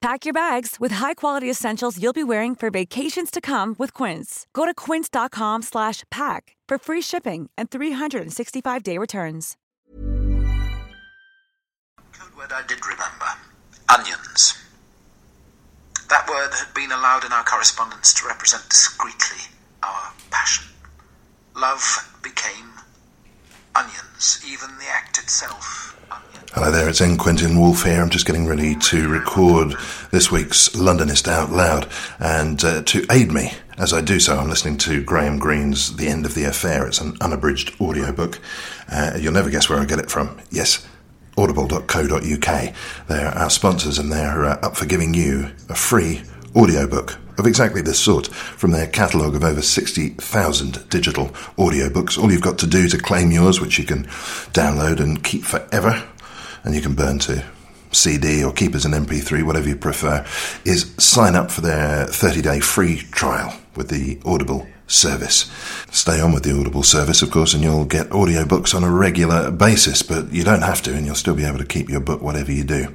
Pack your bags with high-quality essentials you'll be wearing for vacations to come with Quince. Go to quince.com slash pack for free shipping and 365-day returns. Code word I did remember. Onions. That word had been allowed in our correspondence to represent discreetly our passion. Love became onions, even the act itself. Hello there, it's N. Quentin Woolf here. I'm just getting ready to record this week's Londonist Out Loud. And uh, to aid me as I do so, I'm listening to Graham Greene's The End of the Affair. It's an unabridged audiobook. Uh, you'll never guess where I get it from. Yes, audible.co.uk. They're our sponsors and they're uh, up for giving you a free audiobook of exactly this sort from their catalogue of over 60,000 digital audiobooks. All you've got to do to claim yours, which you can download and keep forever, and you can burn to CD or keep as an MP3, whatever you prefer, is sign up for their 30 day free trial with the Audible service. Stay on with the Audible service, of course, and you'll get audiobooks on a regular basis, but you don't have to, and you'll still be able to keep your book whatever you do.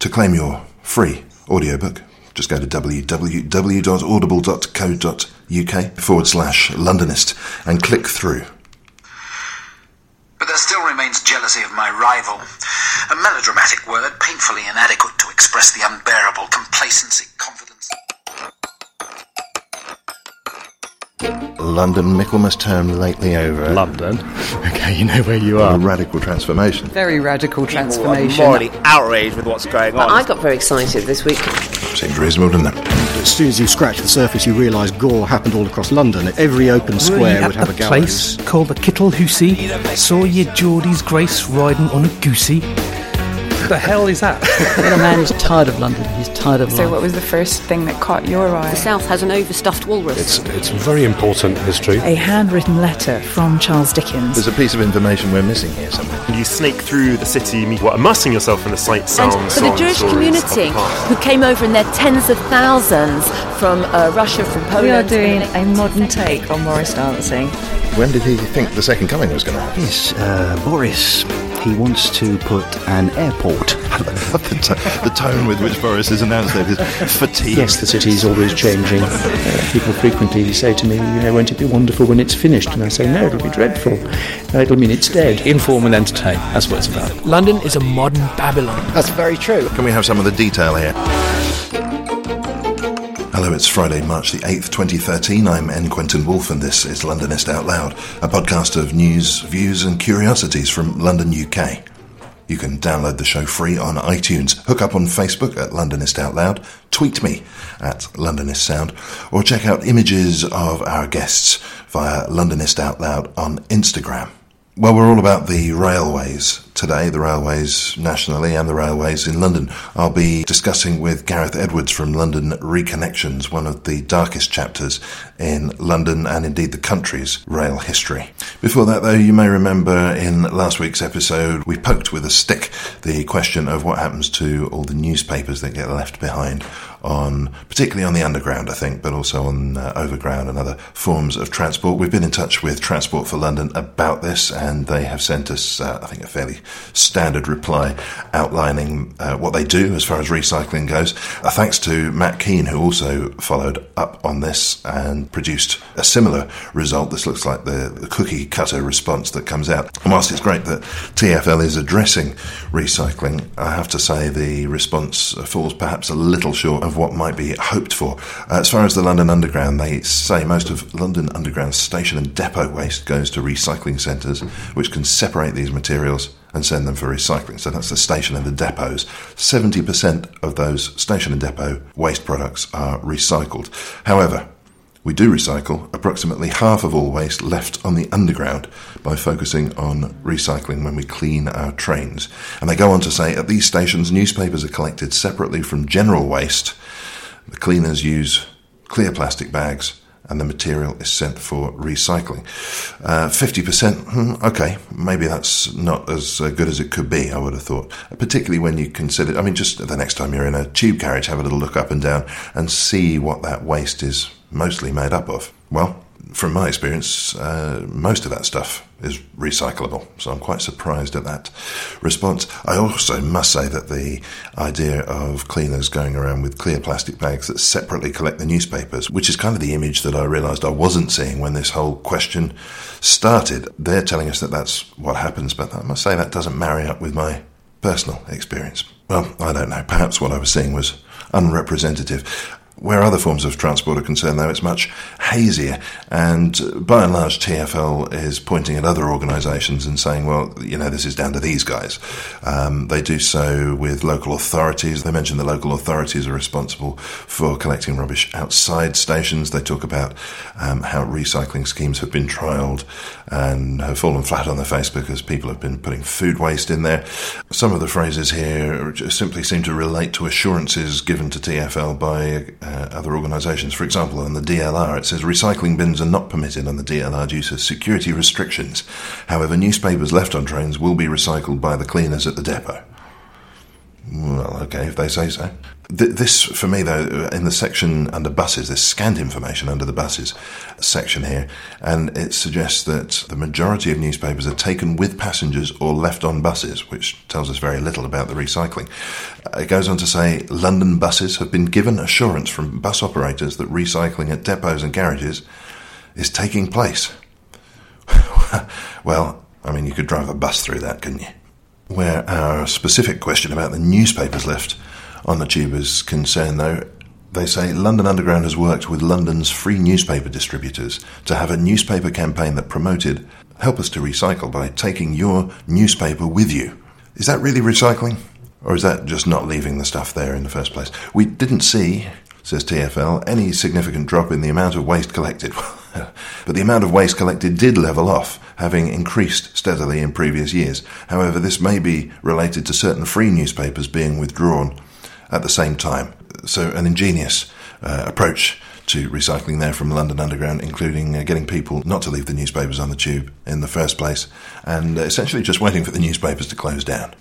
To claim your free audiobook, just go to www.audible.co.uk forward slash Londonist and click through. But there still remains jealousy of my rival. A melodramatic word, painfully inadequate to express the unbearable complacency, confidence. London, Michaelmas term lately over. London. Okay, you know where you A are. radical transformation. Very radical I'm transformation. morally outraged with what's going on. I got very excited this week. Seems reasonable, doesn't it? As soon as you scratch the surface, you realise gore happened all across London. Every open square would have a gallows. place called the Kittle Hussey. Saw your Geordie's Grace riding on a goosey. The hell is that? When a man is tired of London, he's tired of London. So, life. what was the first thing that caught your eye? The South has an overstuffed walrus. It's, it's very important history. A handwritten letter from Charles Dickens. There's a piece of information we're missing here somewhere. You snake through the city, what, immersing yourself in the sights, sounds, and for the Jewish community the who came over in their tens of thousands from uh, Russia, from Poland. We are doing a modern take on Morris dancing. When did he think the second coming was going to happen? Yes, uh, Boris. He wants to put an airport. the, t- the tone with which Boris has announced that is fatigue. Yes, the city is always changing. Uh, people frequently say to me, you know, won't it be wonderful when it's finished? And I say, no, it'll be dreadful. Uh, it'll mean it's dead. Inform and entertain. That's what it's about. London is a modern Babylon. That's very true. Can we have some of the detail here? Hello, it's Friday, March the 8th, 2013. I'm N. Quentin Woolf, and this is Londonist Out Loud, a podcast of news, views, and curiosities from London, UK. You can download the show free on iTunes, hook up on Facebook at Londonist Out Loud, tweet me at Londonist Sound, or check out images of our guests via Londonist Out Loud on Instagram. Well, we're all about the railways today, the railways nationally and the railways in London. I'll be discussing with Gareth Edwards from London Reconnections, one of the darkest chapters in London and indeed the country's rail history. Before that, though, you may remember in last week's episode, we poked with a stick the question of what happens to all the newspapers that get left behind on, particularly on the underground, I think, but also on uh, overground and other forms of transport. We've been in touch with Transport for London about this, and they have sent us, uh, I think, a fairly standard reply outlining uh, what they do as far as recycling goes. Uh, thanks to Matt Keane, who also followed up on this and produced a similar result. This looks like the, the cookie cutter response that comes out. And whilst it's great that TFL is addressing recycling, I have to say the response falls perhaps a little short of what might be hoped for. Uh, as far as the London Underground, they say most of London Underground station and depot waste goes to recycling centres, which can separate these materials and send them for recycling. So that's the station and the depots. 70% of those station and depot waste products are recycled. However, we do recycle approximately half of all waste left on the underground by focusing on recycling when we clean our trains. And they go on to say at these stations, newspapers are collected separately from general waste. The cleaners use clear plastic bags and the material is sent for recycling. Uh, 50%, hmm, okay, maybe that's not as uh, good as it could be, I would have thought. Particularly when you consider, I mean, just the next time you're in a tube carriage, have a little look up and down and see what that waste is mostly made up of. Well, from my experience, uh, most of that stuff is recyclable. So I'm quite surprised at that response. I also must say that the idea of cleaners going around with clear plastic bags that separately collect the newspapers, which is kind of the image that I realised I wasn't seeing when this whole question started. They're telling us that that's what happens, but I must say that doesn't marry up with my personal experience. Well, I don't know. Perhaps what I was seeing was unrepresentative. Where other forms of transport are concerned, though, it's much hazier. And by and large, TFL is pointing at other organisations and saying, well, you know, this is down to these guys. Um, they do so with local authorities. They mention the local authorities are responsible for collecting rubbish outside stations. They talk about um, how recycling schemes have been trialled and have fallen flat on their face because people have been putting food waste in there. Some of the phrases here simply seem to relate to assurances given to TFL by uh, Uh, other organisations. For example, on the DLR, it says recycling bins are not permitted on the DLR due to security restrictions. However, newspapers left on trains will be recycled by the cleaners at the depot. Well, okay, if they say so. This, for me, though, in the section under buses, there's scanned information under the buses section here, and it suggests that the majority of newspapers are taken with passengers or left on buses, which tells us very little about the recycling. It goes on to say London buses have been given assurance from bus operators that recycling at depots and garages is taking place. well, I mean, you could drive a bus through that, couldn't you? Where our specific question about the newspapers left on the tube is concerned, though, they say London Underground has worked with London's free newspaper distributors to have a newspaper campaign that promoted help us to recycle by taking your newspaper with you. Is that really recycling? Or is that just not leaving the stuff there in the first place? We didn't see, says TFL, any significant drop in the amount of waste collected. but the amount of waste collected did level off, having increased steadily in previous years. However, this may be related to certain free newspapers being withdrawn at the same time. So, an ingenious uh, approach to recycling there from London Underground, including uh, getting people not to leave the newspapers on the tube in the first place, and uh, essentially just waiting for the newspapers to close down.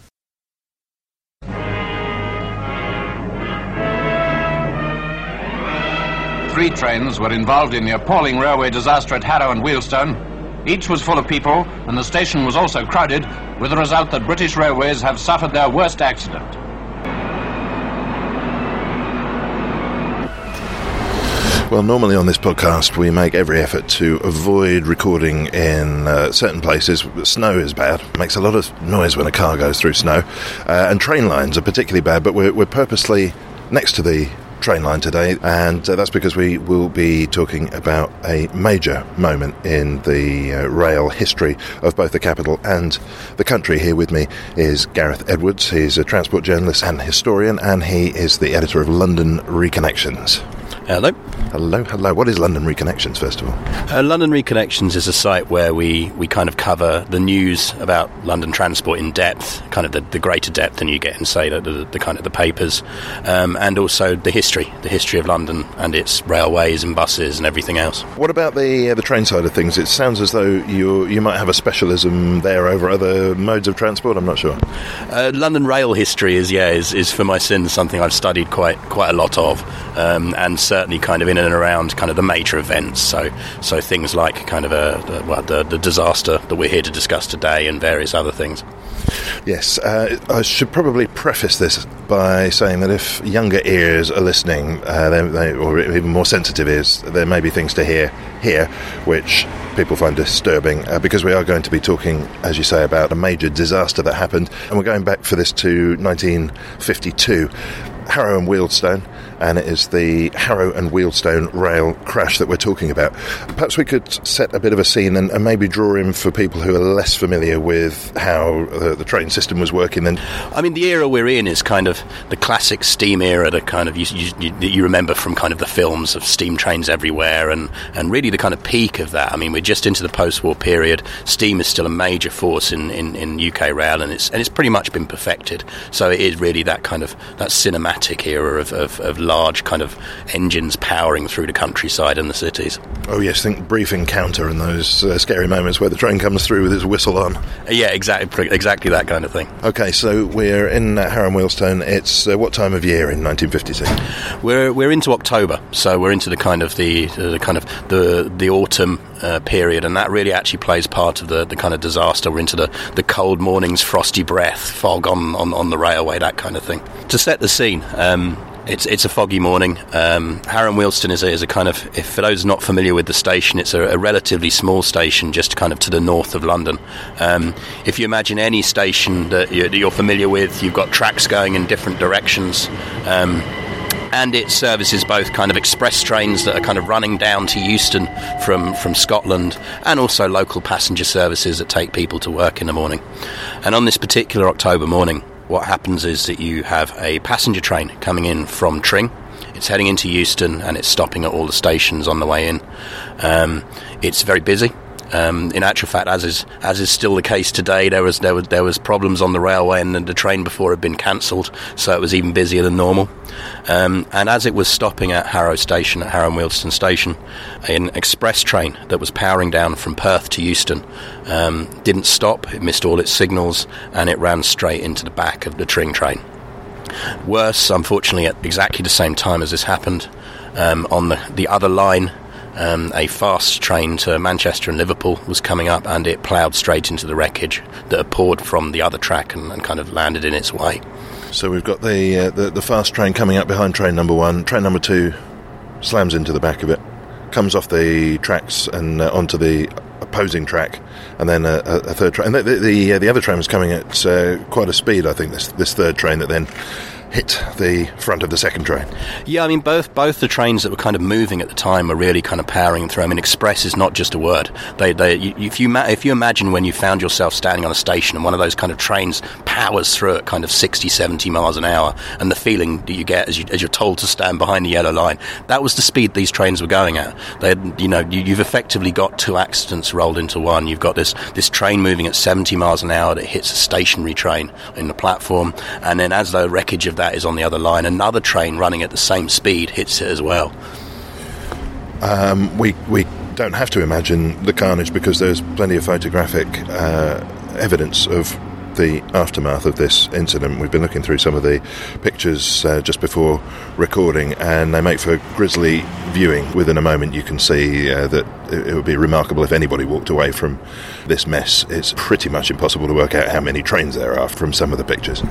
Three trains were involved in the appalling railway disaster at Harrow and Wealdstone. Each was full of people, and the station was also crowded, with the result that British Railways have suffered their worst accident. Well, normally on this podcast, we make every effort to avoid recording in uh, certain places. Snow is bad, it makes a lot of noise when a car goes through snow, uh, and train lines are particularly bad, but we're, we're purposely next to the train line today, and uh, that's because we will be talking about a major moment in the uh, rail history of both the capital and the country. Here with me is Gareth Edwards. He's a transport journalist and historian, and he is the editor of London Reconnections. Hello. Hello, hello. What is London Reconnections, first of all? Uh, London Reconnections is a site where we, we kind of cover the news about London transport in depth, kind of the, the greater depth than you get in, say, the, the, the kind of the papers, um, and also the history, the history of London and its railways and buses and everything else. What about the uh, the train side of things? It sounds as though you you might have a specialism there over other modes of transport. I'm not sure. Uh, London rail history is yeah is, is for my sins something I've studied quite quite a lot of, um, and. Uh, certainly kind of in and around kind of the major events. So, so things like kind of a, the, well, the, the disaster that we're here to discuss today and various other things. Yes, uh, I should probably preface this by saying that if younger ears are listening, uh, they, they, or even more sensitive ears, there may be things to hear here which people find disturbing uh, because we are going to be talking, as you say, about a major disaster that happened, and we're going back for this to 1952. Harrow and Wealdstone and it is the Harrow and Wealdstone rail crash that we're talking about. Perhaps we could set a bit of a scene and, and maybe draw in for people who are less familiar with how uh, the train system was working then. I mean, the era we're in is kind of the classic steam era that kind of you, you, you remember from kind of the films of steam trains everywhere and, and really the kind of peak of that. I mean, we're just into the post-war period. Steam is still a major force in, in, in UK rail and it's, and it's pretty much been perfected. So it is really that kind of that cinematic era of, of, of large kind of engines powering through the countryside and the cities. Oh yes, think brief encounter and those uh, scary moments where the train comes through with its whistle on. Uh, yeah, exactly, exactly that kind of thing. Okay, so we're in uh, Harrow and Wealdstone. It's uh, what time of year in 1956? We're we're into October, so we're into the kind of the, the kind of the the autumn uh, period, and that really actually plays part of the, the kind of disaster. We're into the, the cold mornings, frosty breath, fog on, on, on the railway, that kind of thing. To set the scene, um, it's it's a foggy morning. Um, Harrow and Wealdstone is a, is a kind of, if for those not familiar with the station, it's a, a relatively small station just kind of to the north of London. Um, if you imagine any station that you're, that you're, familiar with, you've got tracks going in different directions. Um, and it services both kind of express trains that are kind of running down to Euston from, from Scotland and also local passenger services that take people to work in the morning. And on this particular October morning, what happens is that you have a passenger train coming in from Tring. It's heading into Euston and it's stopping at all the stations on the way in. Um, it's very busy. Um, in actual fact, as is as is still the case today, there was there was there was problems on the railway, and the train before had been cancelled, so it was even busier than normal. Um, and as it was stopping at Harrow Station, at Harrow and Wealdstone Station, an express train that was powering down from Perth to Euston um, didn't stop. It missed all its signals, and it ran straight into the back of the Tring train. Worse, unfortunately, at exactly the same time as this happened, um, on the, the other line um, a fast train to Manchester and Liverpool was coming up, and it ploughed straight into the wreckage that had poured from the other track and, and kind of landed in its way. So we've got the, uh, the, the fast train coming up behind train number one. Train number two slams into the back of it, comes off the tracks and uh, onto the opposing track, and then a, a third train. And the the, the, uh, the, other train was coming at uh, quite a speed. I think this this third train that then hit the front of the second train. Yeah, I mean both both the trains that were kind of moving at the time were really kind of powering through. I mean, express is not just a word. They, they, if you if you imagine when you found yourself standing on a station and one of those kind of trains powers through at kind of 60, 70 miles an hour, and the feeling that you get as, you, as you're told to stand behind the yellow line, that was the speed these trains were going at. They, you know, you, you've effectively got two accidents rolled into one. You've got this this train moving at 70 miles an hour that hits a stationary train in the platform, and then as the wreckage of that is on the other line, another train running at the same speed hits it as well. Um, we we don't have to imagine the carnage because there's plenty of photographic uh, evidence of the aftermath of this incident. We've been looking through some of the pictures uh, just before recording, and they make for grisly viewing. Within a moment, you can see uh, that it would be remarkable if anybody walked away from this mess. It's pretty much impossible to work out how many trains there are from some of the pictures.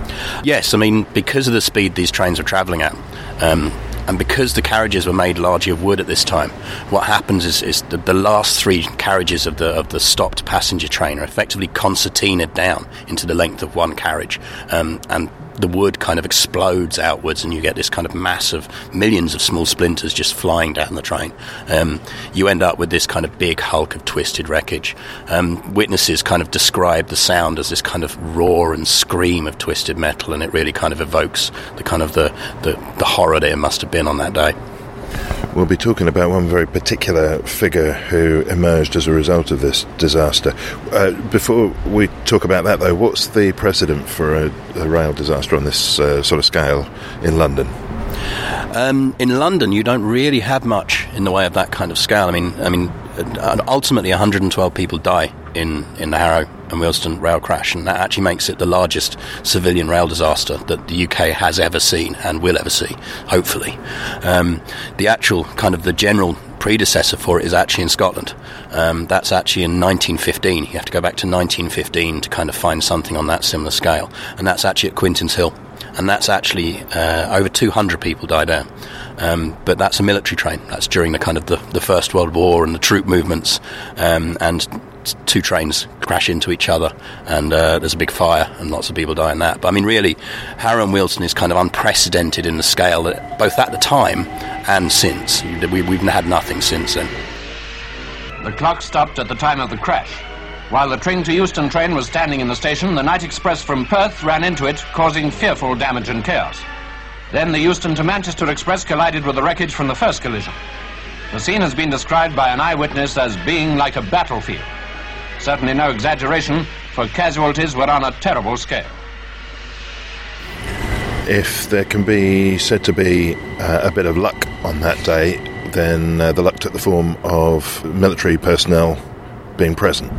Yes, I mean, because of the speed these trains are travelling at, um, and because the carriages were made largely of wood at this time, what happens is, is the, the, last three carriages of the of the stopped passenger train are effectively concertinaed down into the length of one carriage, um, and the wood kind of explodes outwards, and you get this kind of mass of millions of small splinters just flying down the train. Um, you end up with this kind of big hulk of twisted wreckage. Um, witnesses kind of describe the sound as this kind of roar and scream of twisted metal, and it really kind of evokes the kind of the, the, the horror that it must have been on that day. We'll be talking about one very particular figure who emerged as a result of this disaster. Uh, before we talk about that, though, what's the precedent for a, a rail disaster on this uh, sort of scale in London? Um, in London, you don't really have much in the way of that kind of scale. I mean, I mean, ultimately, 112 people die in, in the Harrow and Wealdstone rail crash, and that actually makes it the largest civilian rail disaster that the UK has ever seen and will ever see, hopefully. Um, the actual kind of the general predecessor for it is actually in Scotland. Um, that's actually in 1915. You have to go back to 1915 to kind of find something on that similar scale, and that's actually at Quintinshill. And that's actually uh, over 200 people died there. Um, but that's a military train. That's during the kind of the, the First World War and the troop movements, um, and two trains crash into each other, and uh, there's a big fire, and lots of people die in that. But I mean, really, Harrow and Wealdstone is kind of unprecedented in the scale that both at the time and since. We, we've had nothing since then. The clock stopped at the time of the crash. While the Tring to Euston train was standing in the station, the night express from Perth ran into it, causing fearful damage and chaos. Then the Euston to Manchester express collided with the wreckage from the first collision. The scene has been described by an eyewitness as being like a battlefield. Certainly no exaggeration, for casualties were on a terrible scale. If there can be said to be uh, a bit of luck on that day, then uh, the luck took the form of military personnel being present.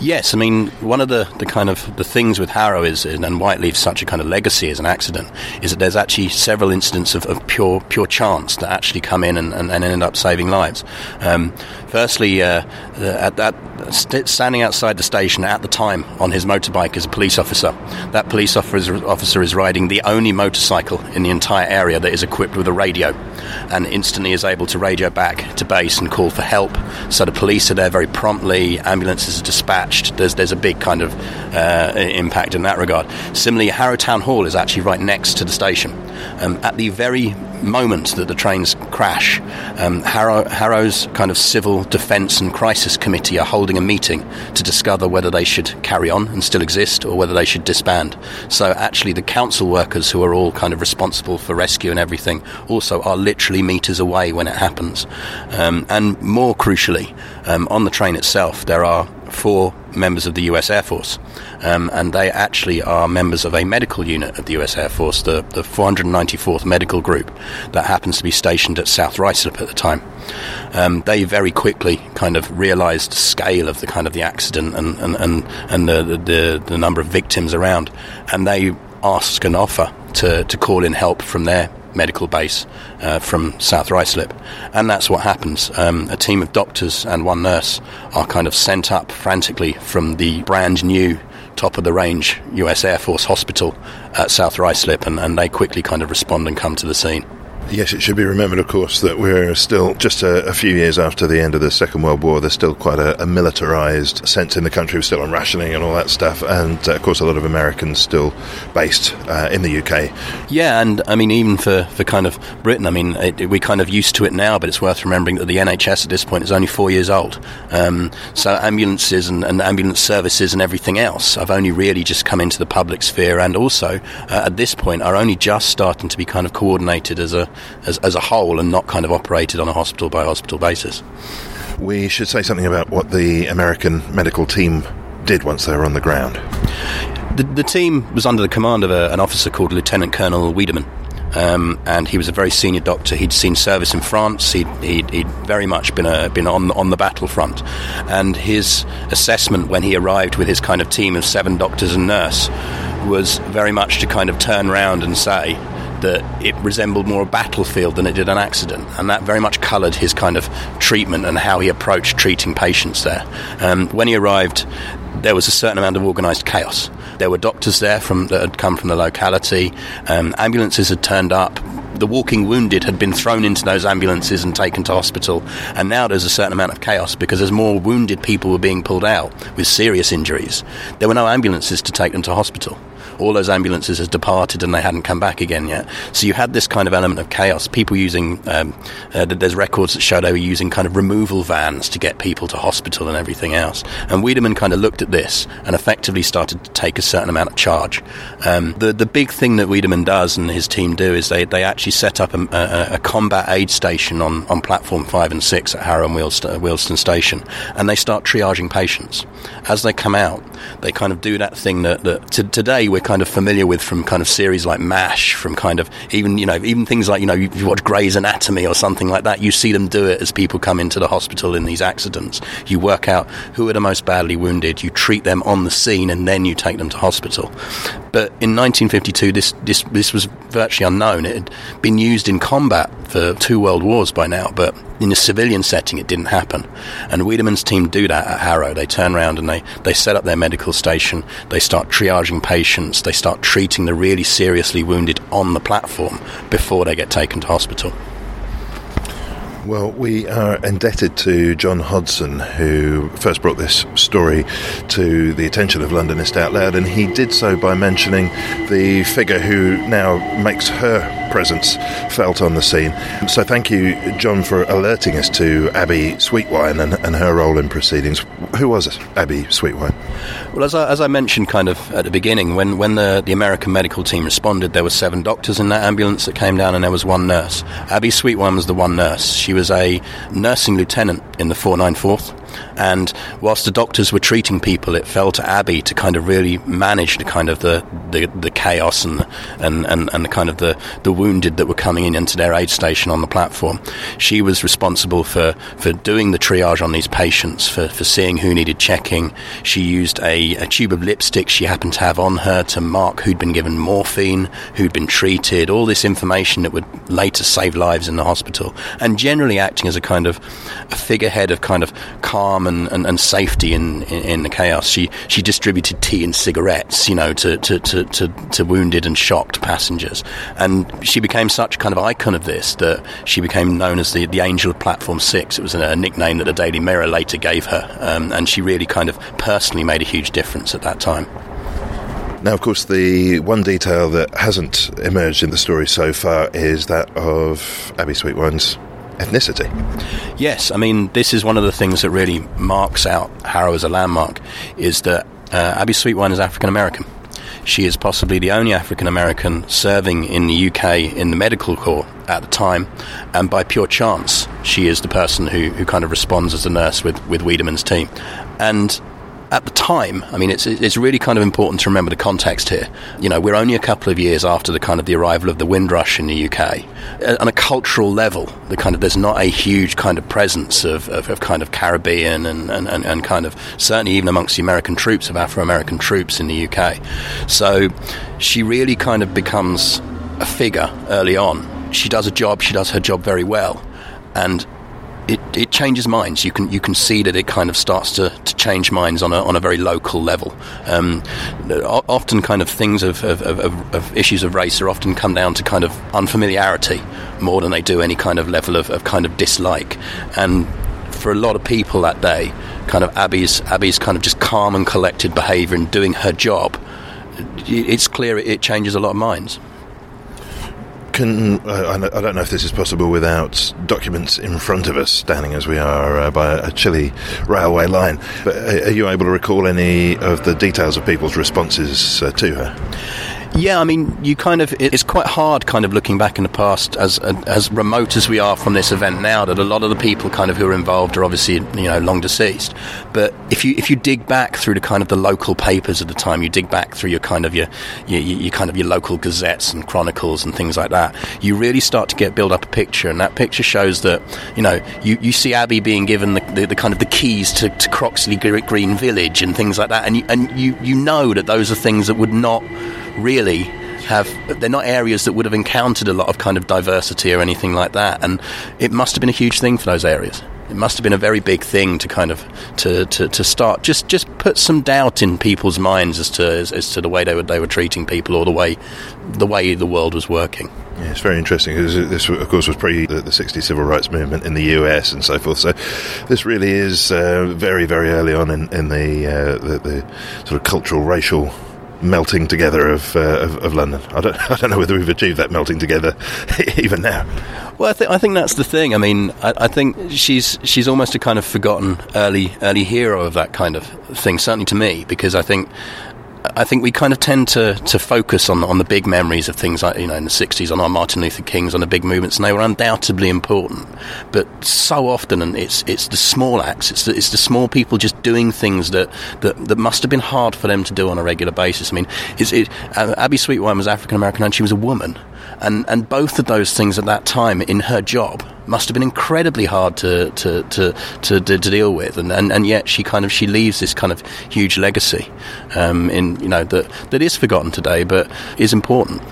Yes, I mean one of the, the kind of the things with Harrow is and why it leaves such a kind of legacy as an accident is that there's actually several incidents of, of pure pure chance that actually come in and, and, and end up saving lives. Um, firstly, uh, at that st- standing outside the station at the time on his motorbike is a police officer. That police officer, officer is riding the only motorcycle in the entire area that is equipped with a radio, and instantly is able to radio back to base and call for help. So the police are there very promptly ambulances are dispatched. There's there's a big kind of uh, impact in that regard. Similarly, Harrow Town Hall is actually right next to the station. Um, at the very moment that the trains crash, um, Harrow, Harrow's kind of civil defence and crisis committee are holding a meeting to discover whether they should carry on and still exist or whether they should disband. So actually, the council workers who are all kind of responsible for rescue and everything also are literally meters away when it happens. Um, and more crucially, um, on the train itself, there are four members of the US Air Force, um, and they actually are members of a medical unit of the US Air Force, the, the 494th Medical Group, that happens to be stationed at South Ruislip at the time. Um, they very quickly kind of realised the scale of the kind of the accident and and, and, and the, the, the number of victims around, and they asked and offer to, to call in help from their medical base uh, from South Ruislip. And that's what happens. Um, a team of doctors and one nurse are kind of sent up frantically from the brand new top of the range US Air Force hospital at South Ruislip, and, and they quickly kind of respond and come to the scene. Yes, it should be remembered, of course, that we're still just a, a, few years after the end of the Second World War. There's still quite a, a militarised sense in the country. We're still on rationing and all that stuff. And, uh, of course, a lot of Americans still based uh, in the UK. Yeah, and I mean, even for, for kind of Britain, I mean, it, we're kind of used to it now, but it's worth remembering that the NHS at this point is only four years old. Um, so ambulances and, and, ambulance services and everything else have only really just come into the public sphere and also, uh, at this point, are only just starting to be kind of coordinated as a as, as a whole and not kind of operated on a hospital by hospital basis. We should say something about what the American medical team did once they were on the ground. The, the team was under the command of a, an officer called Lieutenant Colonel Wiedemann. Um, and he was a very senior doctor. He'd seen service in France. He'd, he'd, he'd very much been a, been on on the battlefront, and his assessment when he arrived with his kind of team of seven doctors and nurse was very much to kind of turn around and say, that it resembled more a battlefield than it did an accident, and that very much coloured his kind of treatment and how he approached treating patients there. Um, when he arrived, there was a certain amount of organised chaos. There were doctors there from that had come from the locality. Um, ambulances had turned up. The walking wounded had been thrown into those ambulances and taken to hospital. And now there's a certain amount of chaos because as more wounded people were being pulled out with serious injuries, there were no ambulances to take them to hospital all those ambulances had departed and they hadn't come back again yet. So you had this kind of element of chaos. People using, um, uh, there's records that show they were using kind of removal vans to get people to hospital and everything else. And Wiedemann kind of looked at this and effectively started to take a certain amount of charge. Um, the the big thing that Wiedemann does and his team do is they, they actually set up a, a, a combat aid station on, on platform five and six at Harrow and Wealdstone, Wealdstone Station, and they start triaging patients. As they come out, they kind of do that thing that, that today we're kind of familiar with from kind of series like MASH, from kind of even you know even things like you know you watch Grey's Anatomy or something like that. You see them do it as people come into the hospital in these accidents. You work out who are the most badly wounded. You treat them on the scene, and then you take them to hospital. But in 1952, this this this was virtually unknown. It had been used in combat for two world wars by now, but in a civilian setting, it didn't happen. And Wiedemann's team do that at Harrow. They turn around and they, they set up their medical station. They start triaging patients. They start treating the really seriously wounded on the platform before they get taken to hospital. Well, we are indebted to John Hodson, who first brought this story to the attention of Londonist Out Loud, and he did so by mentioning the figure who now makes her presence felt on the scene. So, thank you, John, for alerting us to Abbie Sweetwine and, and her role in proceedings. Who was it, Abbie Sweetwine? Well, as I, as I mentioned kind of at the beginning, when, when the, the American medical team responded, there were seven doctors in that ambulance that came down and there was one nurse. Abbie Sweetwine was the one nurse. She was a nursing lieutenant in the 494th. And whilst the doctors were treating people, it fell to Abbie to kind of really manage the kind of the, the, the chaos and, and, and, and the kind of the, the wounded that were coming in into their aid station on the platform. She was responsible for, for doing the triage on these patients, for, for seeing who needed checking. She used a, a tube of lipstick she happened to have on her to mark who'd been given morphine, who'd been treated, all this information that would later save lives in the hospital, and generally acting as a kind of a figurehead of kind of calm and, and, and safety in, in, in, the chaos. She she distributed tea and cigarettes, you know, to, to, to, to, to wounded and shocked passengers. And she became such a kind of icon of this that she became known as the, the Angel of Platform 6. It was a, a nickname that the Daily Mirror later gave her. Um, and she really kind of personally made a huge difference at that time. Now, of course, the one detail that hasn't emerged in the story so far is that of Abbie Sweetwine's ethnicity. Yes, I mean this is one of the things that really marks out Harrow as a landmark is that uh, Abbie Sweetwine is African American. She is possibly the only African American serving in the UK in the medical corps at the time, and by pure chance, she is the person who, who kind of responds as the nurse with, with Wiedemann's team. And at the time, I mean, it's it's really kind of important to remember the context here. You know, we're only a couple of years after the kind of the arrival of the Windrush in the UK. On a cultural level, the kind of there's not a huge kind of presence of, of, of kind of Caribbean and, and, and, and, kind of certainly even amongst the American troops of Afro American troops in the UK. So she really kind of becomes a figure early on. She does a job. She does her job very well, and it, changes minds. You can you can see that it kind of starts to, to change minds on a, on a very local level. Um, often, kind of things of, of, of, of, issues of race are often come down to kind of unfamiliarity more than they do any kind of level of, of kind of dislike. And for a lot of people that day, kind of Abbie's Abbie's kind of just calm and collected behaviour and doing her job, it's clear it changes a lot of minds can uh, I don't know if this is possible without documents in front of us, standing as we are uh, by a chilly railway line. But uh, are you able to recall any of the details of people's responses uh, to her? Yeah, I mean, you kind of it's quite hard, kind of looking back in the past, as as remote as we are from this event now. That a lot of the people kind of who are involved are obviously you know long deceased. But if you if you dig back through the kind of the local papers at the time, you dig back through your kind of your your, your kind of your local gazettes and chronicles and things like that, you really start to get build up a picture, and that picture shows that you know you, you see Abbie being given the, the, the kind of the keys to, to Croxley Green Village and things like that, and you, and you you know that those are things that would not really have they're not areas that would have encountered a lot of kind of diversity or anything like that and it must have been a huge thing for those areas it must have been a very big thing to kind of to, to, to start just just put some doubt in people's minds as to as, as, to the way they were they were treating people or the way the way the world was working. Yeah, it's very interesting because this, of course, was pre the, the 60s civil rights movement in the US and so forth. So this really is uh, very, very early on in, in the, uh, the, the sort of cultural, racial melting together of, uh, of, of London. I don't I don't know whether we've achieved that melting together even now. Well, I, th- I think that's the thing. I mean, I, I, think she's she's almost a kind of forgotten early early hero of that kind of thing. Certainly to me, because I think I think we kind of tend to, to focus on on the big memories of things like you know in the '60s on our Martin Luther Kings on the big movements, and they were undoubtedly important. But so often, and it's it's the small acts, it's the, it's the small people just doing things that, that, that must have been hard for them to do on a regular basis. I mean, it's, it, uh, Abbie Sweetwine was African American and she was a woman, and and both of those things at that time in her job must have been incredibly hard to to, to, to, to deal with, and, and, and yet she kind of she leaves this kind of huge legacy um, in you know that that is forgotten today, but is important.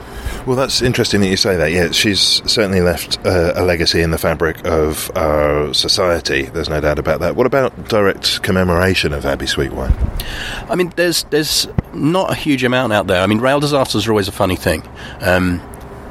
Well, that's interesting that you say that. Yeah, she's certainly left uh, a legacy in the fabric of our society. There's no doubt about that. What about direct commemoration of Abbie Sweetwine? I mean, there's there's not a huge amount out there. I mean, rail disasters are always a funny thing. Um,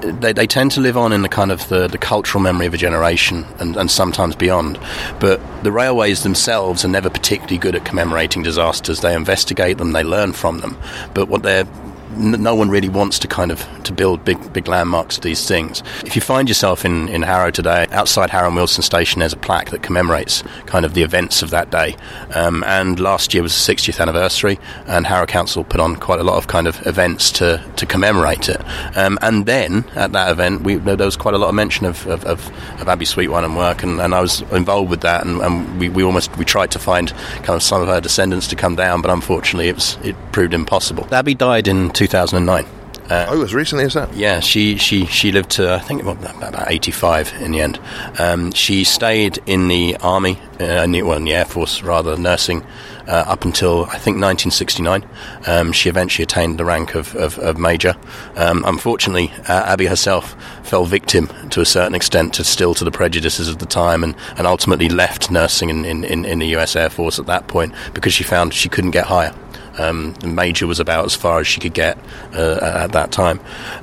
they, they tend to live on in the kind of the, the cultural memory of a generation and, and sometimes beyond. But the railways themselves are never particularly good at commemorating disasters. They investigate them, they learn from them. But what they're no one really wants to kind of to build big big landmarks of these things. If you find yourself in, in Harrow today, outside Harrow and Wealdstone Station, there's a plaque that commemorates kind of the events of that day. Um, and last year was the 60th anniversary, and Harrow Council put on quite a lot of kind of events to, to commemorate it. Um, and then at that event, we, there was quite a lot of mention of, of, of, of Abbie Sweetwine and work, and, and I was involved with that, and, and we, we almost we tried to find kind of some of her descendants to come down, but unfortunately it was it proved impossible. Abbie died in 2009. Uh, oh, as recently as that? Yeah, she, she, she lived to, I think, about about 85 in the end. Um, she stayed in the Army, uh, well, in the Air Force, rather, nursing, uh, up until, I think, 1969. Um, she eventually attained the rank of, of, of Major. Um, unfortunately, uh, Abbie herself fell victim, to a certain extent, to still to the prejudices of the time and, and ultimately left nursing in, in, in the US Air Force at that point because she found she couldn't get higher. Um, major was about as far as she could get uh, at that time.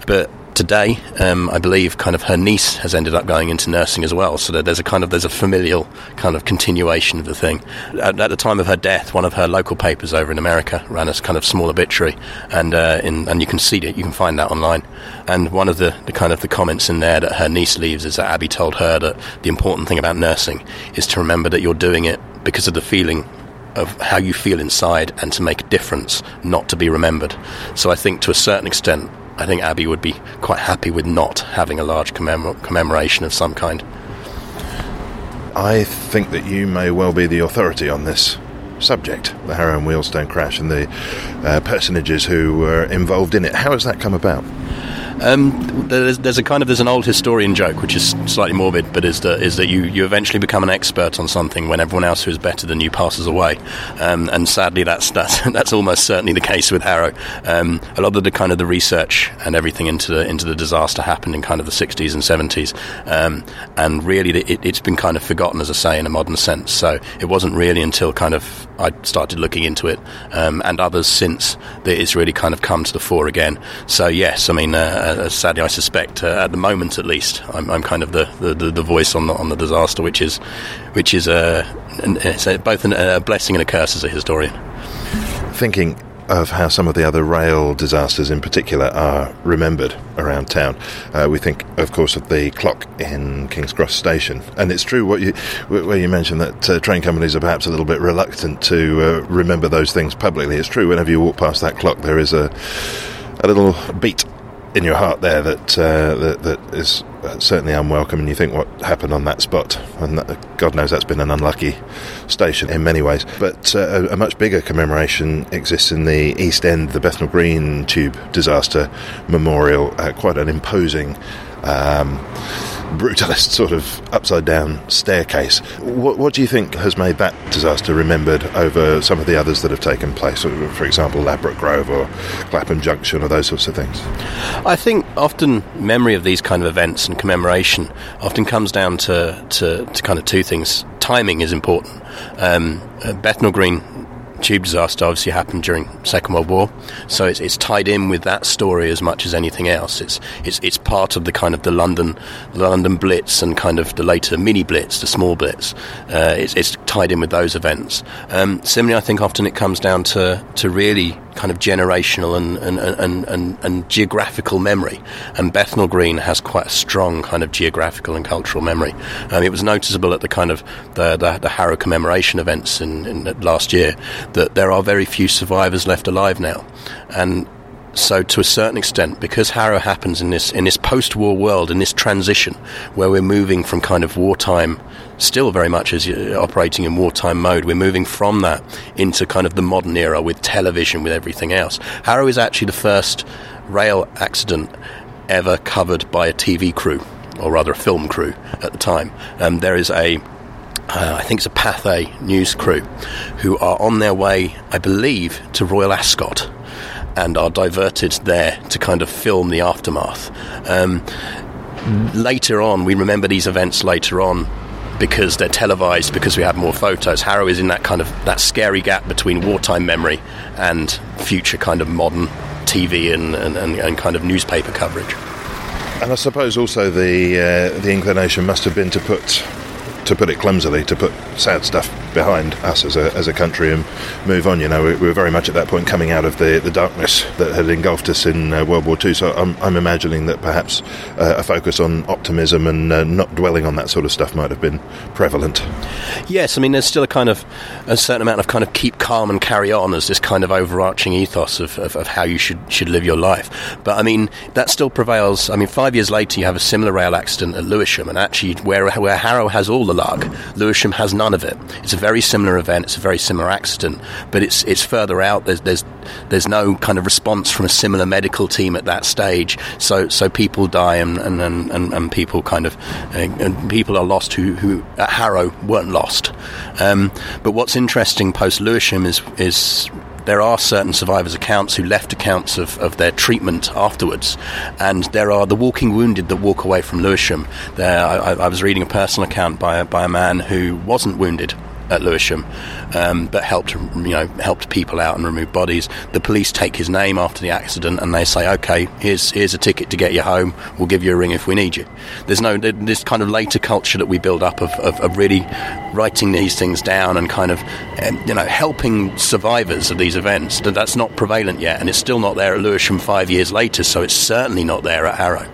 But today, um, I believe, kind of her niece has ended up going into nursing as well. So there's a kind of there's a familial kind of continuation of the thing. At, at, the time of her death, one of her local papers over in America ran a kind of small obituary, and uh, in, and you can see it, you can find that online. And one of the, the kind of the comments in there that her niece leaves is that Abbie told her that the important thing about nursing is to remember that you're doing it because of the feeling of how you feel inside and to make a difference, not to be remembered. So I think to a certain extent, I think Abbie would be quite happy with not having a large commemor- commemoration of some kind. I think that you may well be the authority on this subject, the Harrow and Wealdstone crash, and the uh, personages who were involved in it. How has that come about? Um, there's, there's, a kind of there's an old historian joke which is slightly morbid, but is that is that you, you eventually become an expert on something when everyone else who is better than you passes away, um, and sadly that's that's that's almost certainly the case with Harrow. Um, a lot of the kind of the research and everything into the into the disaster happened in kind of the 60s and 70s, um, and really it, it's been kind of forgotten as I say in a modern sense. So it wasn't really until kind of I started looking into it, um, and others since that it's really kind of come to the fore again. So yes, I mean. Uh, uh, sadly, I suspect uh, at the moment, at least, I'm, I'm kind of the, the, the, voice on the on the disaster, which is which is uh, a, both a blessing and a curse as a historian. Thinking of how some of the other rail disasters in particular are remembered around town. Uh, we think, of course, of the clock in King's Cross Station, and it's true what you where you mentioned that uh, train companies are perhaps a little bit reluctant to uh, remember those things publicly. It's true. Whenever you walk past that clock, there is a a little beat in your heart there that uh, that, that is certainly unwelcome, and you think what happened on that spot, and that, God knows that's been an unlucky station in many ways. But uh, a, a, much bigger commemoration exists in the East End, the Bethnal Green Tube disaster memorial, uh, quite an imposing. Um, brutalist sort of upside down staircase. What, what, do you think has made that disaster remembered over some of the others that have taken place? For example, Ladbroke Grove or Clapham Junction or those sorts of things? I think often memory of these kind of events and commemoration often comes down to, to, to kind of two things. Timing is important. Um, uh, Bethnal Green tube disaster obviously happened during Second World War, so it's, it's, tied in with that story as much as anything else. It's it's it's part of the kind of the London, the London Blitz and kind of the later mini Blitz, the small Blitz. Uh, it's, it's, tied in with those events. Um, similarly, I think often it comes down to, to really kind of generational and, and, and, and, and geographical memory. And Bethnal Green has quite a strong kind of geographical and cultural memory. Um, it was noticeable at the kind of the, the, the Harrow commemoration events in, in last year that there are very few survivors left alive now. And so, to a certain extent, because Harrow happens in this in this post-war world, in this transition where we're moving from kind of wartime, still very much as operating in wartime mode, we're moving from that into kind of the modern era with television, with everything else. Harrow is actually the first rail accident ever covered by a TV crew, or rather a film crew at the time. Um, there is a uh, I think it's a Pathé news crew, who are on their way, I believe, to Royal Ascot and are diverted there to kind of film the aftermath. Um, later on, we remember these events later on because they're televised, because we have more photos. Harrow is in that kind of that scary gap between wartime memory and future kind of modern TV and, and, and, and kind of newspaper coverage. And I suppose also the uh, the inclination must have been to put to put it clumsily, to put sad stuff behind us as a, as a country and move on. You know, we, we were very much at that point coming out of the, the darkness that had engulfed us in uh, World War II. So I'm, I'm imagining that perhaps uh, a focus on optimism and uh, not dwelling on that sort of stuff might have been prevalent. Yes, I mean, there's still a kind of a certain amount of kind of keep calm and carry on as this kind of overarching ethos of, of, of how you should should live your life. But I mean, that still prevails. I mean, five years later, you have a similar rail accident at Lewisham, and actually, where where Harrow has all the luck, Lewisham has none of it. It's a very similar event. It's a very similar accident, but it's it's further out. There's there's there's no kind of response from a similar medical team at that stage. So so people die and and, and, and people kind of uh, and people are lost who who at Harrow weren't lost. Um, but what's interesting post Lewisham is is there are certain survivors' accounts who left accounts of, of their treatment afterwards, and there are the walking wounded that walk away from Lewisham. There, I, I was reading a personal account by by a man who wasn't wounded at Lewisham, um, but helped you know helped people out and remove bodies. The police take his name after the accident and they say, "Okay, here's here's a ticket to get you home. We'll give you a ring if we need you." There's no this kind of later culture that we build up of, of, of really writing these things down and kind of um, you know helping survivors of these events. That's not prevalent yet, and it's still not there at Lewisham five years later. So it's certainly not there at Harrow.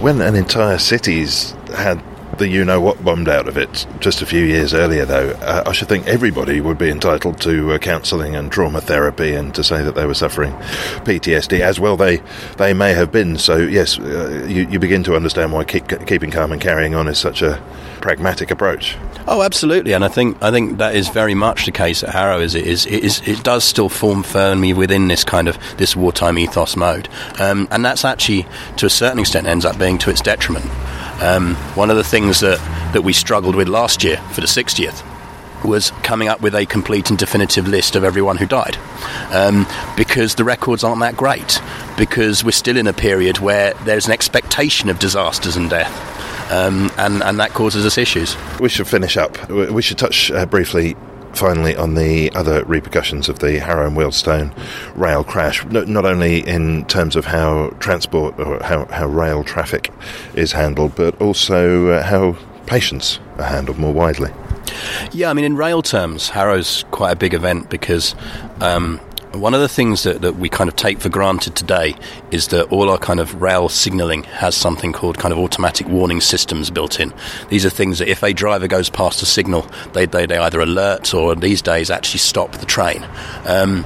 When an entire city's had the you know what bombed out of it just a few years earlier, though, uh, I should think everybody would be entitled to uh, counselling and trauma therapy and to say that they were suffering PTSD as well. They they may have been. So yes, uh, you, you begin to understand why keep, keeping calm and carrying on is such a pragmatic approach. Oh, absolutely, and I think I think that is very much the case at Harrow. Is it is it, is, it does still form firmly within this kind of this wartime ethos mode, um, and that's actually to a certain extent ends up being to its detriment. Um, one of the things that, that we struggled with last year for the 60th was coming up with a complete and definitive list of everyone who died. Um, because the records aren't that great. Because we're still in a period where there's an expectation of disasters and death. Um, and, and that causes us issues. We should finish up. We should touch uh, briefly finally on the other repercussions of the Harrow and Wealdstone rail crash, not only in terms of how transport or how, how rail traffic is handled, but also uh, how patients are handled more widely. Yeah, I mean, in rail terms, Harrow's quite a big event because um, one of the things that, that we kind of take for granted today is that all our kind of rail signalling has something called kind of automatic warning systems built in. These are things that if a driver goes past a signal, they, they, they either alert or these days actually stop the train. Um,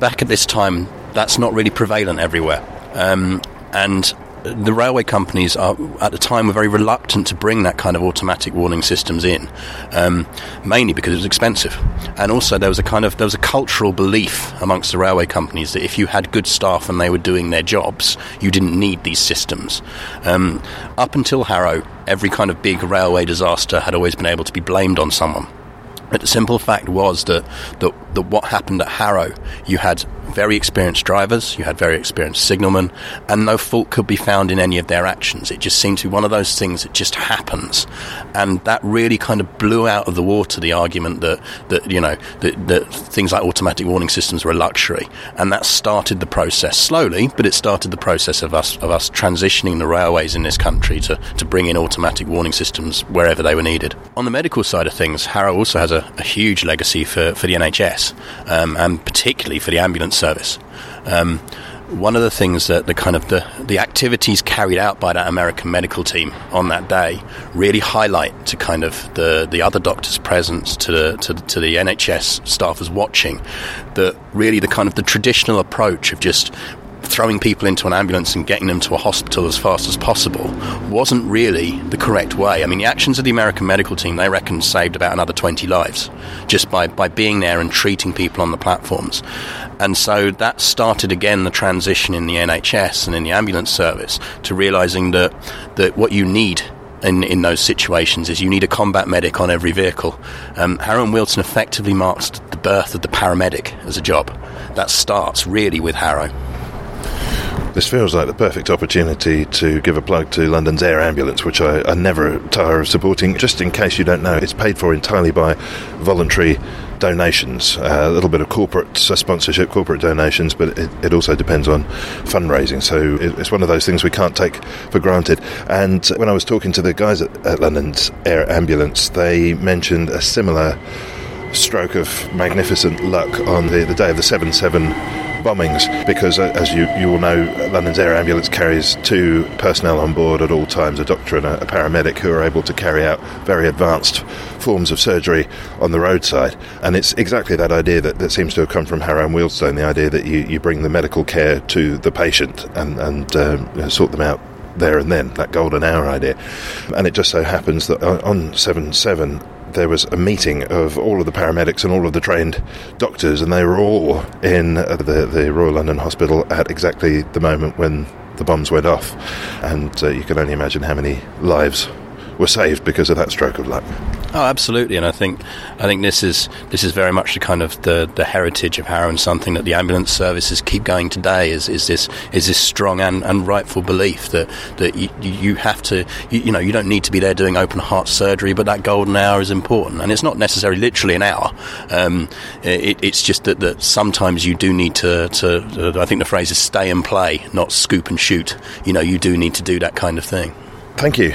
back at this time, that's not really prevalent everywhere. Um, and the railway companies are at the time were very reluctant to bring that kind of automatic warning systems in, um, mainly because it was expensive, and also there was a kind of there was a cultural belief amongst the railway companies that if you had good staff and they were doing their jobs, you didn't need these systems. Um, up until Harrow, every kind of big railway disaster had always been able to be blamed on someone. But the simple fact was that, that, that what happened at Harrow, you had very experienced drivers, you had very experienced signalmen, and no fault could be found in any of their actions. It just seemed to be one of those things that just happens, and that really kind of blew out of the water the argument that that you know that, that things like automatic warning systems were a luxury, and that started the process slowly, but it started the process of us of us transitioning the railways in this country to to bring in automatic warning systems wherever they were needed. On the medical side of things, Harrow also has a, a huge legacy for, for the NHS, um, and particularly for the ambulance service. Um, one of the things that the kind of the, the activities carried out by that American medical team on that day really highlight to kind of the, the other doctors' presence to the, to, to the NHS staffers watching that really the kind of the traditional approach of just throwing people into an ambulance and getting them to a hospital as fast as possible wasn't really the correct way. I mean, the actions of the American medical team, they reckon, saved about another 20 lives just by, by being there and treating people on the platforms. And so that started again the transition in the NHS and in the ambulance service to realizing that, that what you need in, in those situations is you need a combat medic on every vehicle. Um, Harrow and Wealdstone effectively marks the birth of the paramedic as a job. That starts really with Harrow. This feels like the perfect opportunity to give a plug to London's Air Ambulance, which I, I, never tire of supporting. Just in case you don't know, it's paid for entirely by voluntary donations, uh, a little bit of corporate sponsorship, corporate donations, but it, it, also depends on fundraising. So it's one of those things we can't take for granted. And when I was talking to the guys at, at London's Air Ambulance, they mentioned a similar stroke of magnificent luck on the, the day of the 7 7 bombings because, uh, as you, you all know, London's Air Ambulance carries two personnel on board at all times a doctor and a, a paramedic who are able to carry out very advanced forms of surgery on the roadside. And it's exactly that idea that, that seems to have come from Harrow and Wealdstone the idea that you, you bring the medical care to the patient and, and um, sort them out there and then, that golden hour idea. And it just so happens that on 7 7, there was a meeting of all of the paramedics and all of the trained doctors, and they were all in the, the Royal London Hospital at exactly the moment when the bombs went off. And uh, you can only imagine how many lives were saved because of that stroke of luck. Oh, absolutely, and I think I think this is this is very much the kind of the, the heritage of Harrow and something that the ambulance services keep going today. Is, is this is this strong and, and rightful belief that that you, you have to you, you know you don't need to be there doing open heart surgery, but that golden hour is important, and it's not necessarily literally an hour. Um, it, it's just that, that sometimes you do need to, to I think the phrase is stay and play, not scoop and shoot. You know, you do need to do that kind of thing. Thank you.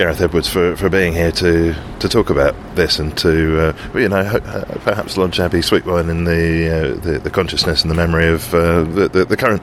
Gareth Edwards for, for being here to, to talk about this and to, uh, you know, uh, perhaps lodge Abbie Sweetwine in the, uh, the, the consciousness and the memory of uh, the, the, the, current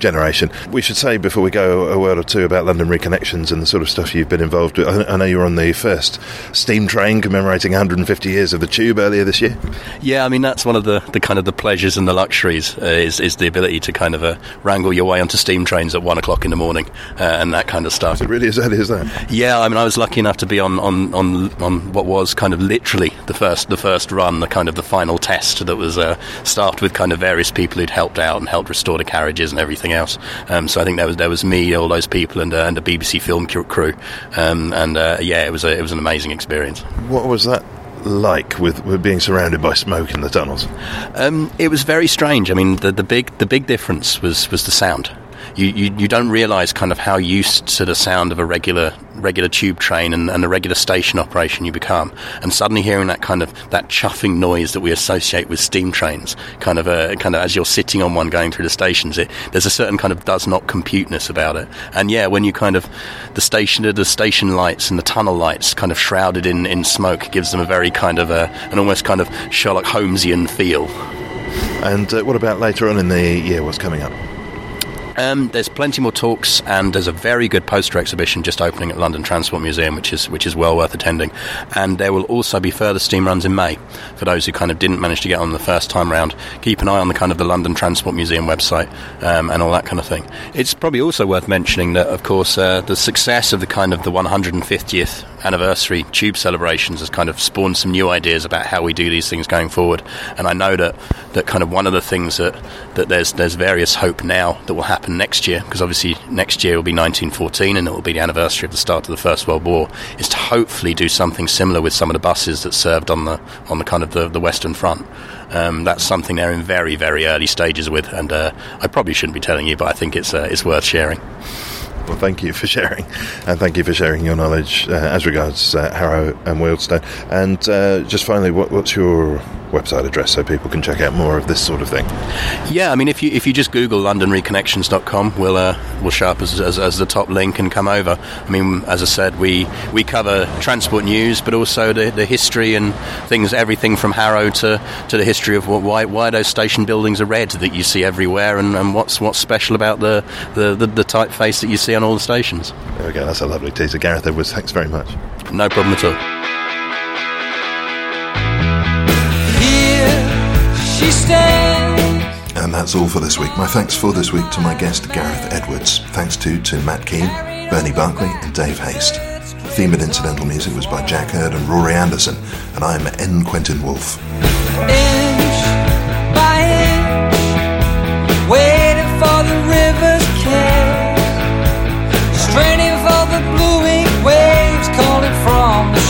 generation. We should say before we go a word or two about London Reconnections and the sort of stuff you've been involved with. I, I know you were on the first steam train commemorating 150 years of the Tube earlier this year. Yeah, I mean that's one of the, the kind of the pleasures and the luxuries uh, is is the ability to kind of uh, wrangle your way onto steam trains at one o'clock in the morning and that kind of stuff. Is it really as early as that? Yeah. I mean, I was lucky enough to be on, on, on, on what was kind of literally the first the first run, the kind of the final test that was uh, staffed with kind of various people who'd helped out and helped restore the carriages and everything else. Um, so I think there was there was me, all those people, and uh, and the BBC film crew, um, and uh, yeah, it was a, it was an amazing experience. What was that like with, with being surrounded by smoke in the tunnels? Um, it was very strange. I mean, the, the big the big difference was was the sound you, you, you don't realise kind of how used to the sound of a regular regular tube train and, and a regular station operation you become, and suddenly hearing that kind of that chuffing noise that we associate with steam trains, kind of a, kind of as you're sitting on one going through the stations, it, there's a certain kind of does not computeness about it. And yeah, when you kind of the station the station lights and the tunnel lights kind of shrouded in, in smoke gives them a very kind of a, an almost kind of Sherlock Holmesian feel. And uh, what about later on in the year? What's coming up? Um, there's plenty more talks, and there's a very good poster exhibition just opening at London Transport Museum, which is which is well worth attending. And there will also be further steam runs in May for those who kind of didn't manage to get on the first time round. Keep an eye on the kind of the London Transport Museum website um, and all that kind of thing. It's probably also worth mentioning that, of course, uh, the success of the kind of the 150th anniversary tube celebrations has kind of spawned some new ideas about how we do these things going forward. And I know that, that kind of one of the things that, that there's there's various hope now that will happen happen next year, because obviously next year will be 1914 and it will be the anniversary of the start of the First World War, is to hopefully do something similar with some of the buses that served on the on the kind of the, the Western Front. Um, that's something they're in very very early stages with, and uh, I probably shouldn't be telling you, but I think it's uh, it's worth sharing. Well, thank you for sharing, and thank you for sharing your knowledge uh, as regards uh, Harrow and Wealdstone. And uh, just finally, what, what's your website address so people can check out more of this sort of thing? Yeah, I mean, if you if you just Google LondonReconnections.com, we'll uh, we'll show up as, as, as, the top link and come over. I mean, as I said, we we cover transport news, but also the, the history and things, everything from Harrow to, to the history of what, why why those station buildings are red that you see everywhere, and, and what's what's special about the, the, the, the typeface that you see on all the stations. There we go. That's a lovely teaser, Gareth Edwards. Thanks very much. No problem at all. And that's all for this week. My thanks for this week to my guest Gareth Edwards. Thanks too to Matt Keane, Bernie Barkley, and Dave Haste. The theme and incidental music was by Jack Hurd and Rory Anderson, and I'm N. Quentin Woolf.